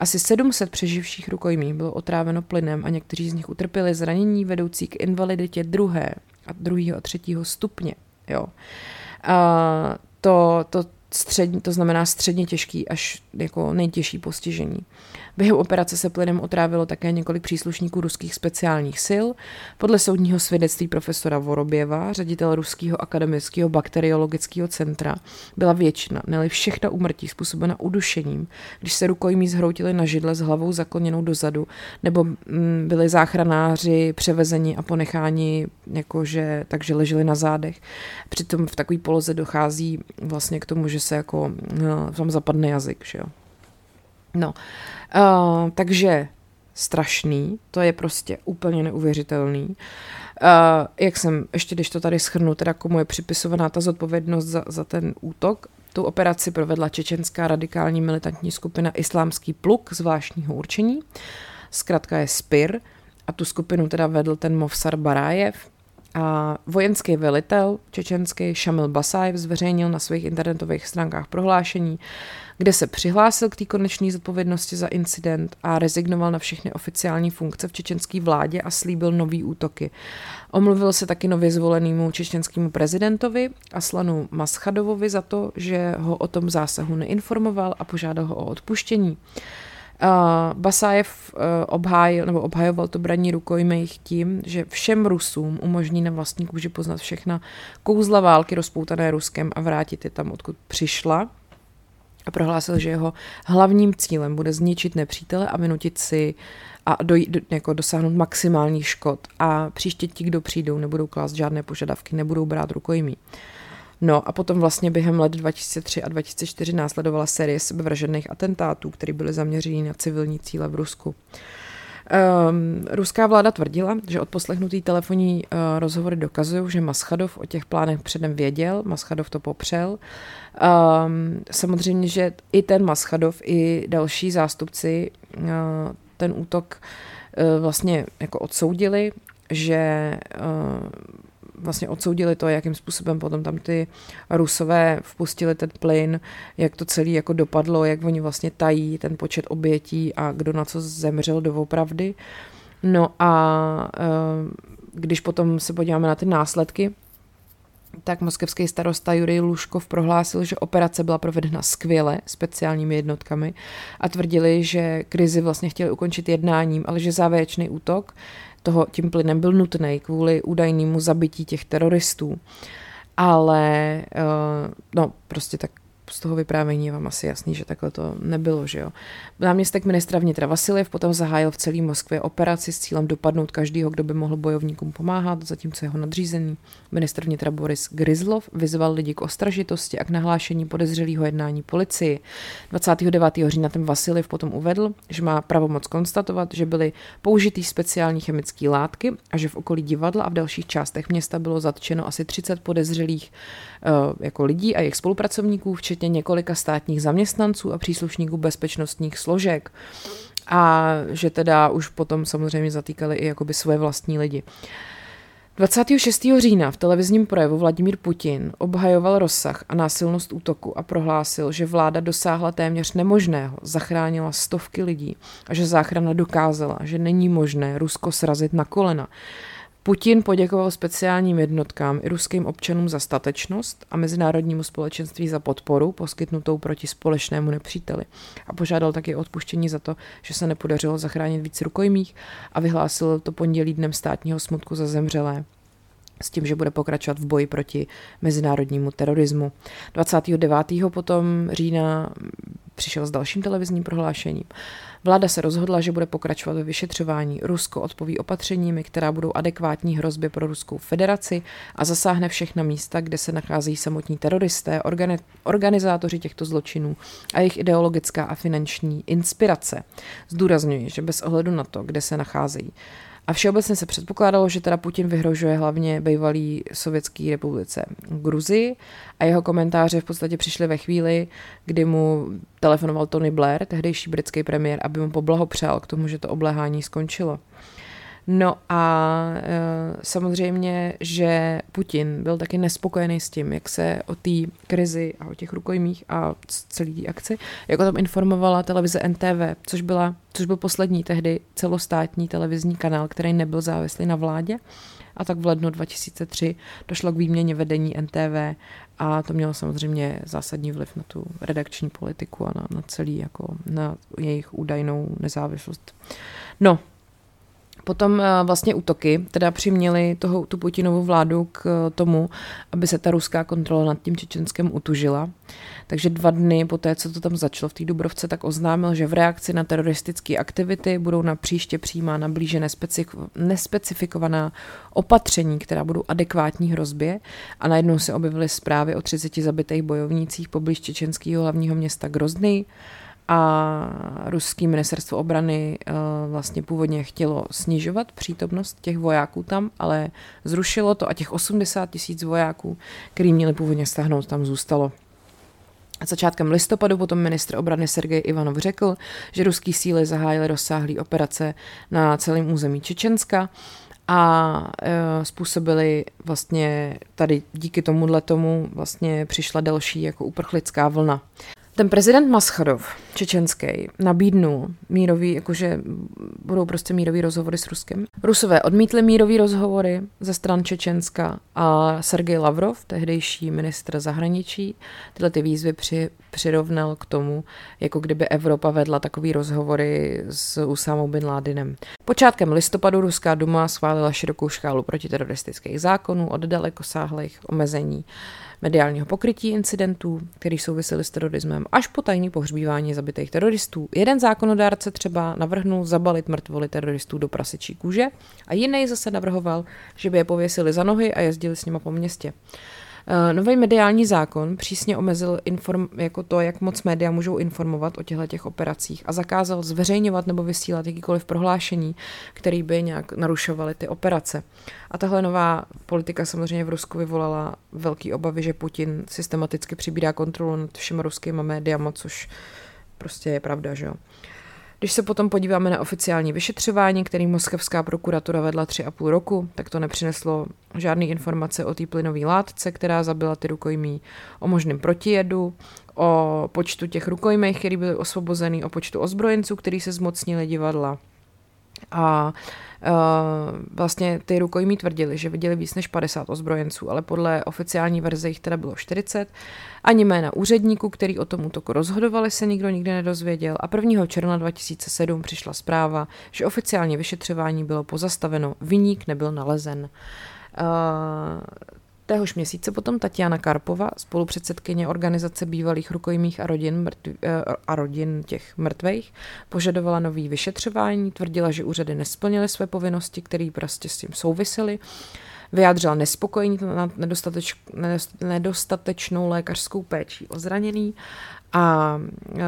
[SPEAKER 1] Asi 700 přeživších rukojmí bylo otráveno plynem a někteří z nich utrpěli zranění vedoucí k invaliditě druhé a druhého a třetího stupně. Jo. Uh, to, to, střední, to znamená středně těžký až jako nejtěžší postižení. Během operace se plynem otrávilo také několik příslušníků ruských speciálních sil. Podle soudního svědectví profesora Voroběva, ředitel Ruského akademického bakteriologického centra, byla většina, neli všechna úmrtí způsobena udušením, když se rukojmí zhroutili na židle s hlavou zakloněnou dozadu, nebo mm, byli záchranáři převezeni a ponecháni, jakože, takže leželi na zádech. Přitom v takové poloze dochází vlastně k tomu, že se jako no, tam zapadne jazyk, že jo. No, uh, takže strašný, to je prostě úplně neuvěřitelný. Uh, jak jsem, ještě když to tady schrnu, teda komu je připisovaná ta zodpovědnost za, za ten útok, tu operaci provedla čečenská radikální militantní skupina Islámský pluk zvláštního určení, zkrátka je SPIR, a tu skupinu teda vedl ten Movsar Barájev, a vojenský velitel čečenský Šamil Basajev zveřejnil na svých internetových stránkách prohlášení, kde se přihlásil k té konečné zodpovědnosti za incident a rezignoval na všechny oficiální funkce v čečenské vládě a slíbil nový útoky. Omluvil se taky nově zvolenému čečenskému prezidentovi Aslanu Maschadovovi za to, že ho o tom zásahu neinformoval a požádal ho o odpuštění. Uh, Basájev uh, obhájil, nebo obhajoval to braní rukojmejch tím, že všem Rusům umožní na vlastní kůži poznat všechna kouzla války rozpoutané Ruskem a vrátit je tam, odkud přišla. A prohlásil, že jeho hlavním cílem bude zničit nepřítele a vynutit si a do, do, jako dosáhnout maximálních škod. A příště ti, kdo přijdou, nebudou klást žádné požadavky, nebudou brát rukojmí. No a potom vlastně během let 2003 a 2004 následovala série sebevražených atentátů, které byly zaměřeny na civilní cíle v Rusku. Um, ruská vláda tvrdila, že od poslechnutý telefonní uh, rozhovory dokazují, že Maschadov o těch plánech předem věděl, Maschadov to popřel. Um, samozřejmě, že i ten Maschadov, i další zástupci uh, ten útok uh, vlastně jako odsoudili, že uh, vlastně odsoudili to, jakým způsobem potom tam ty rusové vpustili ten plyn, jak to celé jako dopadlo, jak oni vlastně tají ten počet obětí a kdo na co zemřel doopravdy. No a eh, když potom se podíváme na ty následky, tak moskevský starosta Jurij Luškov prohlásil, že operace byla provedena skvěle speciálními jednotkami a tvrdili, že krizi vlastně chtěli ukončit jednáním, ale že závěrečný útok toho tím plynem byl nutný kvůli údajnému zabití těch teroristů. Ale eh, no, prostě tak z toho vyprávění je vám asi jasný, že takhle to nebylo, že jo. Náměstek ministra vnitra Vasiljev potom zahájil v celé Moskvě operaci s cílem dopadnout každého, kdo by mohl bojovníkům pomáhat, zatímco jeho nadřízený ministr vnitra Boris Grizlov vyzval lidi k ostražitosti a k nahlášení podezřelého jednání policii. 29. října ten Vasiljev potom uvedl, že má pravomoc konstatovat, že byly použitý speciální chemické látky a že v okolí divadla a v dalších částech města bylo zatčeno asi 30 podezřelých uh, jako lidí a jejich spolupracovníků, včetně včetně několika státních zaměstnanců a příslušníků bezpečnostních složek. A že teda už potom samozřejmě zatýkali i jakoby své vlastní lidi. 26. října v televizním projevu Vladimír Putin obhajoval rozsah a násilnost útoku a prohlásil, že vláda dosáhla téměř nemožného, zachránila stovky lidí a že záchrana dokázala, že není možné Rusko srazit na kolena. Putin poděkoval speciálním jednotkám i ruským občanům za statečnost a mezinárodnímu společenství za podporu poskytnutou proti společnému nepříteli a požádal taky odpuštění za to, že se nepodařilo zachránit víc rukojmích a vyhlásil to pondělí dnem státního smutku za zemřelé s tím, že bude pokračovat v boji proti mezinárodnímu terorismu. 29. potom října přišel s dalším televizním prohlášením. Vláda se rozhodla, že bude pokračovat ve vyšetřování. Rusko odpoví opatřeními, která budou adekvátní hrozbě pro Ruskou federaci a zasáhne všechna místa, kde se nacházejí samotní teroristé, organi- organizátoři těchto zločinů a jejich ideologická a finanční inspirace. Zdůrazňuji, že bez ohledu na to, kde se nacházejí, a všeobecně se předpokládalo, že teda Putin vyhrožuje hlavně bývalý sovětský republice Gruzii a jeho komentáře v podstatě přišly ve chvíli, kdy mu telefonoval Tony Blair, tehdejší britský premiér, aby mu poblahopřál k tomu, že to obléhání skončilo. No a e, samozřejmě, že Putin byl taky nespokojený s tím, jak se o té krizi a o těch rukojmích a celý té akci, jak o tom informovala televize NTV, což, byla, což byl poslední tehdy celostátní televizní kanál, který nebyl závislý na vládě. A tak v lednu 2003 došlo k výměně vedení NTV a to mělo samozřejmě zásadní vliv na tu redakční politiku a na, na celý, jako na jejich údajnou nezávislost. No, Potom eh, vlastně útoky teda přiměly toho, tu Putinovu vládu k eh, tomu, aby se ta ruská kontrola nad tím Čečenskem utužila. Takže dva dny po té, co to tam začalo v té Dubrovce, tak oznámil, že v reakci na teroristické aktivity budou na příště přijímána blíže nespecifikovaná opatření, která budou adekvátní hrozbě a najednou se objevily zprávy o 30 zabitých bojovnících poblíž čečenského hlavního města Grozny, a ruský ministerstvo obrany uh, vlastně původně chtělo snižovat přítomnost těch vojáků tam, ale zrušilo to a těch 80 tisíc vojáků, který měli původně stáhnout, tam zůstalo. A začátkem listopadu potom ministr obrany Sergej Ivanov řekl, že ruský síly zahájily rozsáhlé operace na celém území Čečenska a e, způsobili vlastně tady díky tomuhle tomu vlastně přišla další jako uprchlická vlna. Ten prezident Maschadov, čečenský, nabídnul mírový, jakože budou prostě mírový rozhovory s Ruskem. Rusové odmítli mírový rozhovory ze stran Čečenska a Sergej Lavrov, tehdejší ministr zahraničí, tyhle ty výzvy při, přirovnal k tomu, jako kdyby Evropa vedla takový rozhovory s Usámou bin Ládinem. Počátkem listopadu Ruská duma schválila širokou škálu protiteroristických zákonů od dalekosáhlých omezení mediálního pokrytí incidentů, který souvisely s terorismem, až po tajný pohřbívání zabitých teroristů. Jeden zákonodárce třeba navrhnul zabalit mrtvoly teroristů do prasičí kůže a jiný zase navrhoval, že by je pověsili za nohy a jezdili s nima po městě. Uh, nový mediální zákon přísně omezil inform, jako to, jak moc média můžou informovat o těchto těch operacích a zakázal zveřejňovat nebo vysílat jakýkoliv prohlášení, které by nějak narušovaly ty operace. A tahle nová politika samozřejmě v Rusku vyvolala velký obavy, že Putin systematicky přibírá kontrolu nad všemi ruskými médiami, což prostě je pravda, že jo. Když se potom podíváme na oficiální vyšetřování, který moskevská prokuratura vedla tři a půl roku, tak to nepřineslo žádné informace o té plynové látce, která zabila ty rukojmí, o možném protijedu, o počtu těch rukojmích, který byli osvobozený, o počtu ozbrojenců, který se zmocnili divadla. A Uh, vlastně ty rukojmí tvrdili, že viděli víc než 50 ozbrojenců, ale podle oficiální verze jich teda bylo 40. Ani jména úředníků, který o tom útoku rozhodovali, se nikdo nikdy nedozvěděl a 1. června 2007 přišla zpráva, že oficiálně vyšetřování bylo pozastaveno, viník nebyl nalezen. Uh, Téhož měsíce potom Tatiana Karpova, spolupředsedkyně organizace bývalých rukojmích a rodin, mrtv, eh, a rodin těch mrtvých, požadovala nový vyšetřování, tvrdila, že úřady nesplnily své povinnosti, které prostě s tím souvisely. Vyjádřila nespokojení nad nedostateč, nedostatečnou lékařskou péčí o zraněný a uh,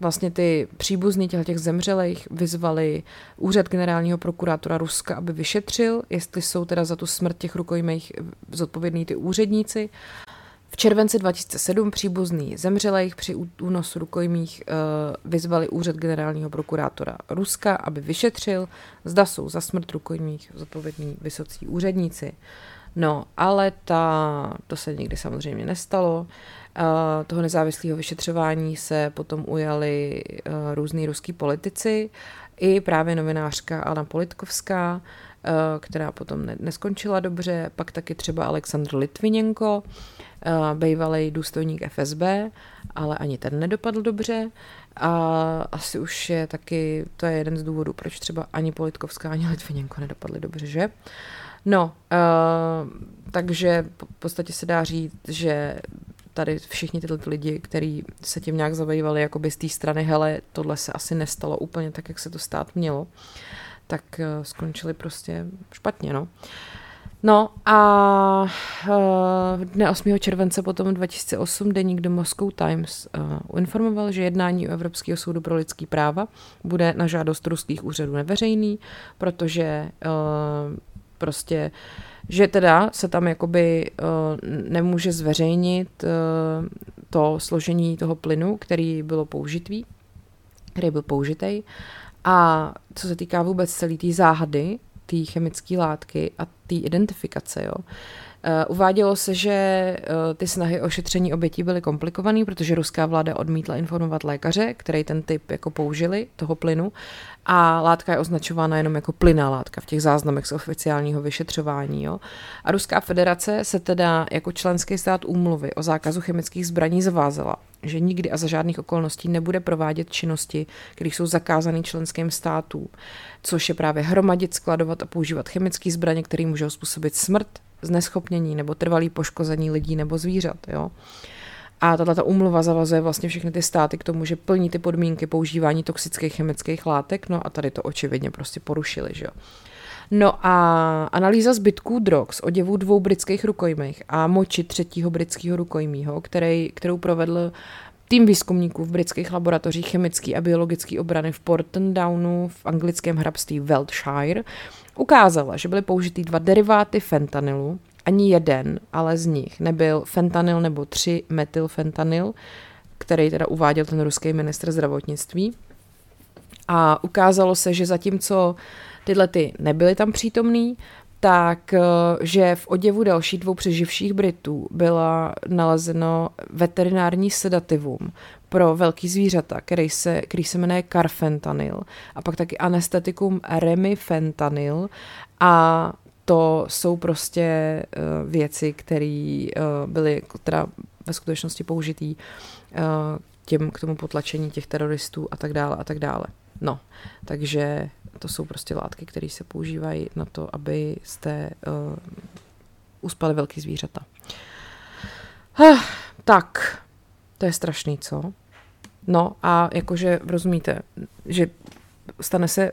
[SPEAKER 1] vlastně ty příbuzní těch, zemřelých vyzvali úřad generálního prokurátora Ruska, aby vyšetřil, jestli jsou teda za tu smrt těch rukojmích zodpovědní ty úředníci. V červenci 2007 příbuzný zemřelých při únosu rukojmích uh, vyzvali úřad generálního prokurátora Ruska, aby vyšetřil, zda jsou za smrt rukojmích zodpovědní vysocí úředníci. No, ale ta, to se nikdy samozřejmě nestalo. Uh, toho nezávislého vyšetřování se potom ujali různí ruský politici, i právě novinářka Alna Politkovská, která potom neskončila dobře, pak taky třeba Aleksandr Litvinenko, bývalý důstojník FSB, ale ani ten nedopadl dobře. A asi už je taky, to je jeden z důvodů, proč třeba ani Politkovská, ani Litvinenko nedopadly dobře, že? No, uh, takže v podstatě se dá říct, že tady všichni tyhle lidi, kteří se tím nějak zabývali jako by z té strany, hele, tohle se asi nestalo úplně tak, jak se to stát mělo, tak uh, skončili prostě špatně, no. No a uh, dne 8. července potom 2008 deník The Moscow Times uh, informoval, že jednání u Evropského soudu pro lidský práva bude na žádost ruských úřadů neveřejný, protože uh, prostě že teda se tam jakoby uh, nemůže zveřejnit uh, to složení toho plynu, který bylo použitý, který byl použitý. A co se týká vůbec celé té záhady, té chemické látky a té identifikace, jo, Eh, uvádělo se, že eh, ty snahy o šetření obětí byly komplikované, protože ruská vláda odmítla informovat lékaře, který ten typ jako použili, toho plynu, a látka je označována jenom jako plyná látka v těch záznamech z oficiálního vyšetřování. Jo. A Ruská federace se teda jako členský stát úmluvy o zákazu chemických zbraní zavázala, že nikdy a za žádných okolností nebude provádět činnosti, které jsou zakázané členským státům, což je právě hromadit, skladovat a používat chemické zbraně, které můžou způsobit smrt, zneschopnění nebo trvalý poškození lidí nebo zvířat. Jo. A tato umluva zavazuje vlastně všechny ty státy k tomu, že plní ty podmínky používání toxických chemických látek, no a tady to očividně prostě porušili, že jo. No a analýza zbytků drog z oděvů dvou britských rukojmích a moči třetího britského rukojmího, který, kterou provedl tým výzkumníků v britských laboratořích chemické a biologické obrany v Portendownu v anglickém hrabství Weltshire, ukázala, že byly použity dva deriváty fentanylu, ani jeden, ale z nich nebyl fentanyl nebo 3 metylfentanyl, který teda uváděl ten ruský ministr zdravotnictví. A ukázalo se, že zatímco tyhle ty nebyly tam přítomný, tak že v oděvu dalších dvou přeživších Britů byla nalezeno veterinární sedativum pro velký zvířata, který se, který se jmenuje carfentanyl a pak taky anestetikum remifentanyl a to jsou prostě uh, věci, které uh, byly teda ve skutečnosti použitý těm k tomu potlačení těch teroristů a tak dále a tak dále. No, takže to jsou prostě látky, které se používají na to, aby jste uh, uspali velký zvířata. Uh, tak, to je strašný, co? No a jakože rozumíte, že stane se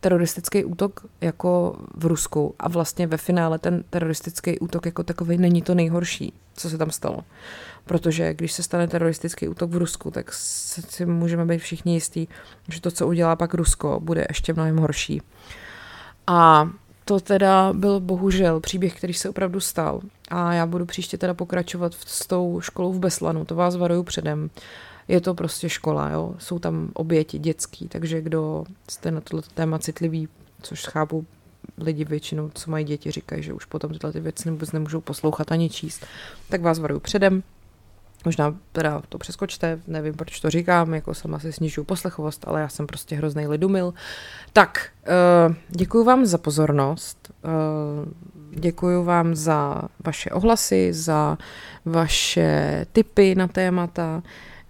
[SPEAKER 1] teroristický útok jako v Rusku a vlastně ve finále ten teroristický útok jako takový není to nejhorší, co se tam stalo. Protože když se stane teroristický útok v Rusku, tak si můžeme být všichni jistí, že to, co udělá pak Rusko, bude ještě mnohem horší. A to teda byl bohužel příběh, který se opravdu stal. A já budu příště teda pokračovat s tou školou v Beslanu, to vás varuju předem. Je to prostě škola, jo? jsou tam oběti dětský, takže kdo jste na tohle téma citlivý, což chápu, lidi většinou, co mají děti, říkají, že už potom tyhle ty věci vůbec nemůžou poslouchat ani číst, tak vás varuju předem. Možná teda to přeskočte, nevím, proč to říkám, jako sama si snižuju poslechovost, ale já jsem prostě hrozný lidumil. Tak, uh, děkuji vám za pozornost, uh, děkuji vám za vaše ohlasy, za vaše tipy na témata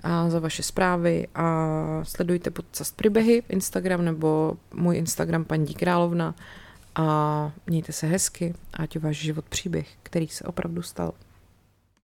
[SPEAKER 1] a za vaše zprávy a sledujte podcast Příběhy, Instagram nebo můj Instagram paní Královna a mějte se hezky, ať váš život příběh, který se opravdu stal.